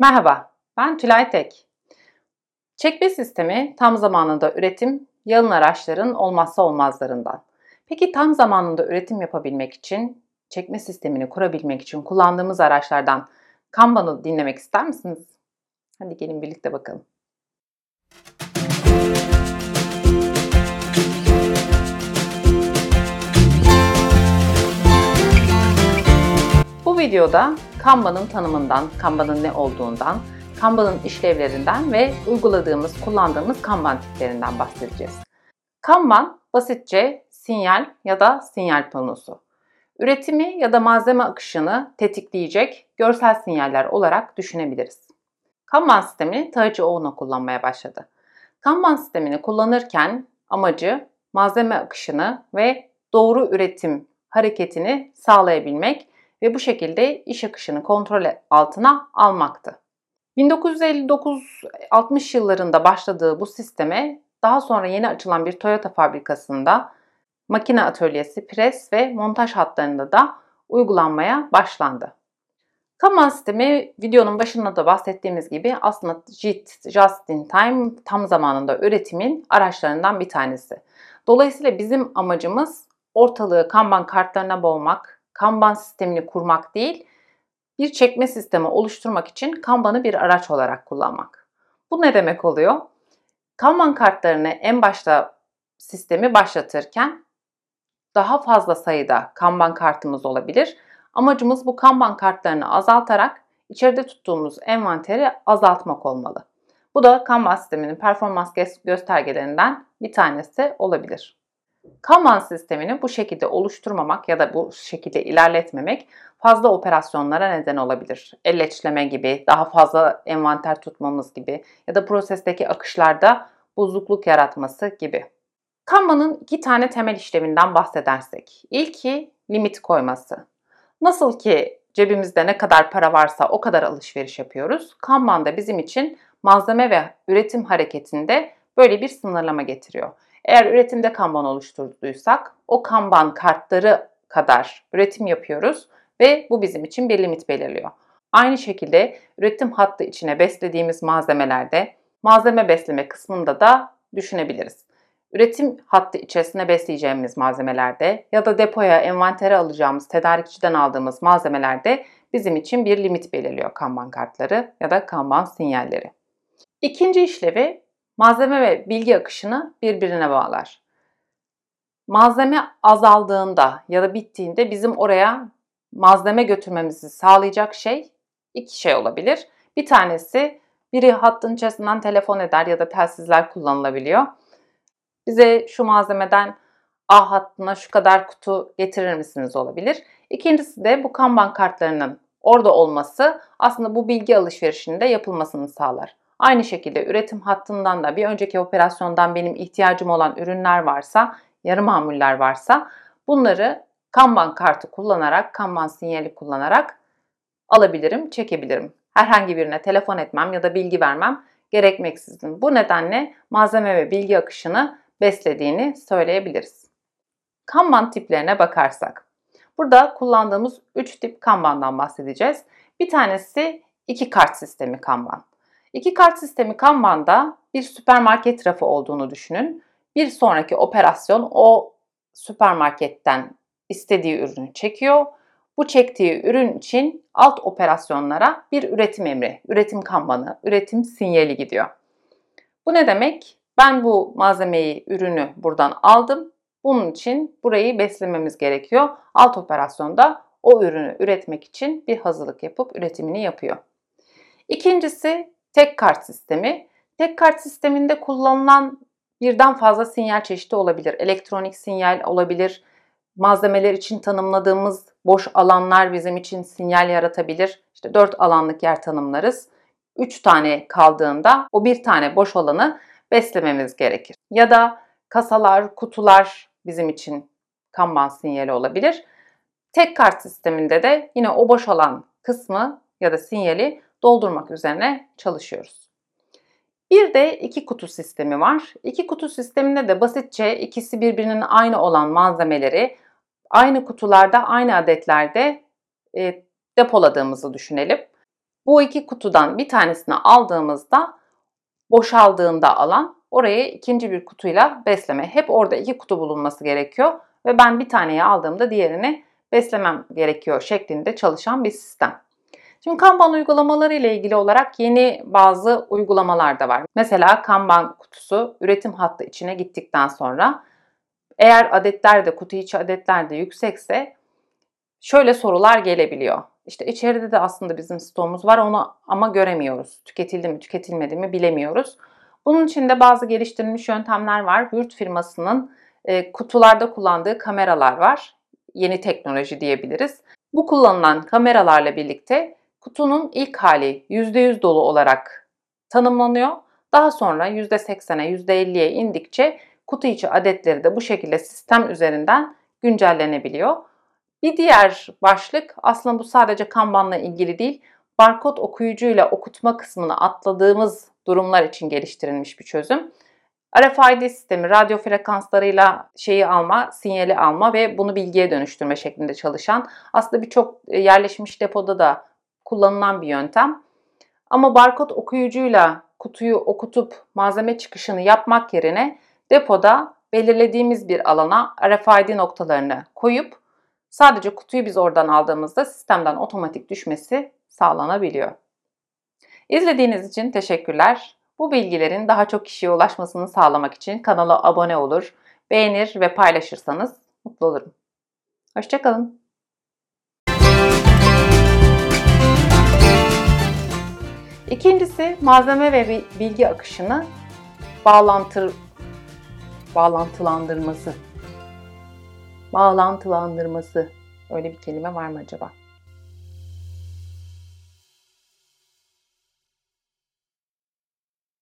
Merhaba, ben Tülay Tek. Çekme sistemi tam zamanında üretim, yalın araçların olmazsa olmazlarından. Peki tam zamanında üretim yapabilmek için, çekme sistemini kurabilmek için kullandığımız araçlardan Kanban'ı dinlemek ister misiniz? Hadi gelin birlikte bakalım. Bu videoda Kanban'ın tanımından, Kanban'ın ne olduğundan, Kanban'ın işlevlerinden ve uyguladığımız, kullandığımız Kanban tiplerinden bahsedeceğiz. Kanban basitçe sinyal ya da sinyal panosu. Üretimi ya da malzeme akışını tetikleyecek görsel sinyaller olarak düşünebiliriz. Kanban sistemini Taichi Ohno kullanmaya başladı. Kanban sistemini kullanırken amacı malzeme akışını ve doğru üretim hareketini sağlayabilmek ve bu şekilde iş akışını kontrol altına almaktı. 1959-60 yıllarında başladığı bu sisteme daha sonra yeni açılan bir Toyota fabrikasında makine atölyesi, pres ve montaj hatlarında da uygulanmaya başlandı. Kanban sistemi videonun başında da bahsettiğimiz gibi aslında JIT, Just in Time, tam zamanında üretimin araçlarından bir tanesi. Dolayısıyla bizim amacımız ortalığı Kanban kartlarına boğmak, Kanban sistemini kurmak değil, bir çekme sistemi oluşturmak için Kanban'ı bir araç olarak kullanmak. Bu ne demek oluyor? Kanban kartlarını en başta sistemi başlatırken daha fazla sayıda Kanban kartımız olabilir. Amacımız bu Kanban kartlarını azaltarak içeride tuttuğumuz envanteri azaltmak olmalı. Bu da Kanban sisteminin performans göstergelerinden bir tanesi olabilir. Kanban sistemini bu şekilde oluşturmamak ya da bu şekilde ilerletmemek fazla operasyonlara neden olabilir. Elleçleme gibi, daha fazla envanter tutmamız gibi ya da prosesteki akışlarda bozukluk yaratması gibi. Kanban'ın iki tane temel işleminden bahsedersek. İlki limit koyması. Nasıl ki cebimizde ne kadar para varsa o kadar alışveriş yapıyoruz. Kanban da bizim için malzeme ve üretim hareketinde böyle bir sınırlama getiriyor. Eğer üretimde kanban oluşturduysak o kanban kartları kadar üretim yapıyoruz ve bu bizim için bir limit belirliyor. Aynı şekilde üretim hattı içine beslediğimiz malzemelerde malzeme besleme kısmında da düşünebiliriz. Üretim hattı içerisine besleyeceğimiz malzemelerde ya da depoya, envantere alacağımız, tedarikçiden aldığımız malzemelerde bizim için bir limit belirliyor kanban kartları ya da kanban sinyalleri. İkinci işlevi malzeme ve bilgi akışını birbirine bağlar. Malzeme azaldığında ya da bittiğinde bizim oraya malzeme götürmemizi sağlayacak şey iki şey olabilir. Bir tanesi biri hattın içerisinden telefon eder ya da telsizler kullanılabiliyor. Bize şu malzemeden A hattına şu kadar kutu getirir misiniz olabilir. İkincisi de bu Kanban kartlarının orada olması aslında bu bilgi alışverişinde yapılmasını sağlar. Aynı şekilde üretim hattından da bir önceki operasyondan benim ihtiyacım olan ürünler varsa, yarı mamuller varsa bunları Kanban kartı kullanarak, Kanban sinyali kullanarak alabilirim, çekebilirim. Herhangi birine telefon etmem ya da bilgi vermem gerekmeksizin. Bu nedenle malzeme ve bilgi akışını beslediğini söyleyebiliriz. Kanban tiplerine bakarsak. Burada kullandığımız 3 tip Kanban'dan bahsedeceğiz. Bir tanesi iki kart sistemi Kanban. İki kart sistemi Kanban'da bir süpermarket rafı olduğunu düşünün. Bir sonraki operasyon o süpermarketten istediği ürünü çekiyor. Bu çektiği ürün için alt operasyonlara bir üretim emri, üretim kanbanı, üretim sinyali gidiyor. Bu ne demek? Ben bu malzemeyi, ürünü buradan aldım. Bunun için burayı beslememiz gerekiyor. Alt operasyonda o ürünü üretmek için bir hazırlık yapıp üretimini yapıyor. İkincisi tek kart sistemi. Tek kart sisteminde kullanılan birden fazla sinyal çeşidi olabilir. Elektronik sinyal olabilir. Malzemeler için tanımladığımız boş alanlar bizim için sinyal yaratabilir. İşte 4 alanlık yer tanımlarız. 3 tane kaldığında o bir tane boş alanı beslememiz gerekir. Ya da kasalar, kutular bizim için kanban sinyali olabilir. Tek kart sisteminde de yine o boş alan kısmı ya da sinyali doldurmak üzerine çalışıyoruz. Bir de iki kutu sistemi var. İki kutu sisteminde de basitçe ikisi birbirinin aynı olan malzemeleri aynı kutularda, aynı adetlerde e, depoladığımızı düşünelim. Bu iki kutudan bir tanesini aldığımızda boşaldığında alan oraya ikinci bir kutuyla besleme. Hep orada iki kutu bulunması gerekiyor ve ben bir taneyi aldığımda diğerini beslemem gerekiyor şeklinde çalışan bir sistem. Şimdi Kanban uygulamaları ile ilgili olarak yeni bazı uygulamalar da var. Mesela Kanban kutusu üretim hattı içine gittikten sonra eğer adetler de kutu içi adetler de yüksekse şöyle sorular gelebiliyor. İşte içeride de aslında bizim stoğumuz var onu ama göremiyoruz. Tüketildi mi tüketilmedi mi bilemiyoruz. Bunun için de bazı geliştirilmiş yöntemler var. Hürt firmasının e, kutularda kullandığı kameralar var. Yeni teknoloji diyebiliriz. Bu kullanılan kameralarla birlikte kutunun ilk hali %100 dolu olarak tanımlanıyor. Daha sonra %80'e %50'ye indikçe kutu içi adetleri de bu şekilde sistem üzerinden güncellenebiliyor. Bir diğer başlık aslında bu sadece Kanban'la ilgili değil, barkod okuyucuyla okutma kısmını atladığımız durumlar için geliştirilmiş bir çözüm. RFID sistemi radyo frekanslarıyla şeyi alma, sinyali alma ve bunu bilgiye dönüştürme şeklinde çalışan aslında birçok e, yerleşmiş depoda da kullanılan bir yöntem. Ama barkod okuyucuyla kutuyu okutup malzeme çıkışını yapmak yerine depoda belirlediğimiz bir alana RFID noktalarını koyup sadece kutuyu biz oradan aldığımızda sistemden otomatik düşmesi sağlanabiliyor. İzlediğiniz için teşekkürler. Bu bilgilerin daha çok kişiye ulaşmasını sağlamak için kanala abone olur, beğenir ve paylaşırsanız mutlu olurum. Hoşçakalın. İkincisi malzeme ve bilgi akışını bağlantı bağlantılandırması. Bağlantılandırması. Öyle bir kelime var mı acaba?